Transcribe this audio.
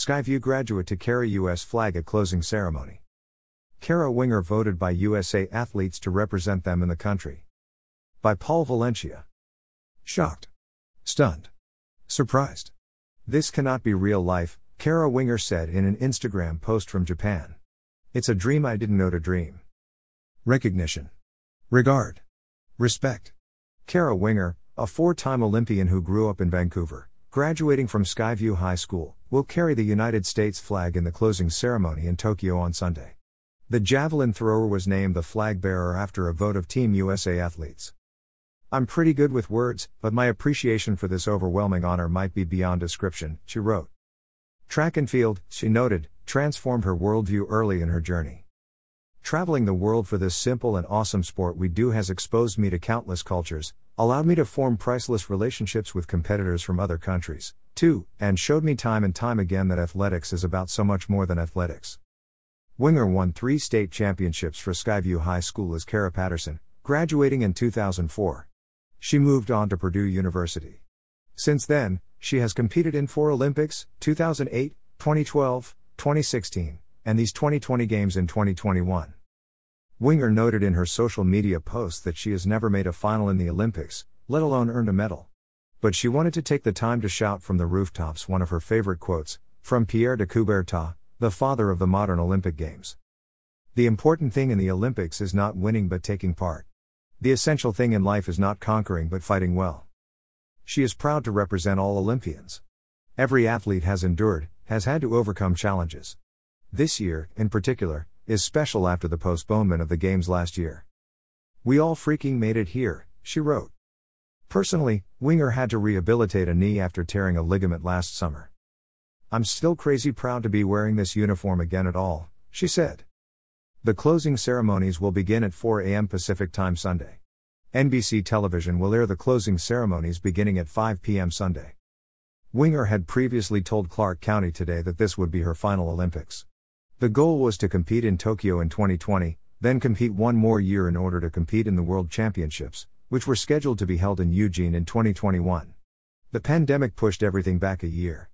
Skyview graduate to carry U.S. flag at closing ceremony. Kara Winger voted by USA athletes to represent them in the country. By Paul Valencia. Shocked. Stunned. Surprised. This cannot be real life, Kara Winger said in an Instagram post from Japan. It's a dream I didn't know to dream. Recognition. Regard. Respect. Kara Winger, a four time Olympian who grew up in Vancouver, graduating from Skyview High School, will carry the United States flag in the closing ceremony in Tokyo on Sunday. The javelin thrower was named the flag bearer after a vote of Team USA athletes. I'm pretty good with words, but my appreciation for this overwhelming honor might be beyond description, she wrote. Track and field, she noted, transformed her worldview early in her journey. Traveling the world for this simple and awesome sport we do has exposed me to countless cultures, allowed me to form priceless relationships with competitors from other countries, too, and showed me time and time again that athletics is about so much more than athletics. Winger won three state championships for Skyview High School as Kara Patterson, graduating in 2004. She moved on to Purdue University. Since then, she has competed in four Olympics 2008, 2012, 2016, and these 2020 Games in 2021. Winger noted in her social media post that she has never made a final in the Olympics, let alone earned a medal. But she wanted to take the time to shout from the rooftops one of her favorite quotes, from Pierre de Coubertin, the father of the modern Olympic Games. The important thing in the Olympics is not winning but taking part. The essential thing in life is not conquering but fighting well. She is proud to represent all Olympians. Every athlete has endured, has had to overcome challenges. This year, in particular, is special after the postponement of the Games last year. We all freaking made it here, she wrote. Personally, Winger had to rehabilitate a knee after tearing a ligament last summer. I'm still crazy proud to be wearing this uniform again at all, she said. The closing ceremonies will begin at 4 a.m. Pacific Time Sunday. NBC television will air the closing ceremonies beginning at 5 p.m. Sunday. Winger had previously told Clark County today that this would be her final Olympics. The goal was to compete in Tokyo in 2020, then compete one more year in order to compete in the World Championships, which were scheduled to be held in Eugene in 2021. The pandemic pushed everything back a year.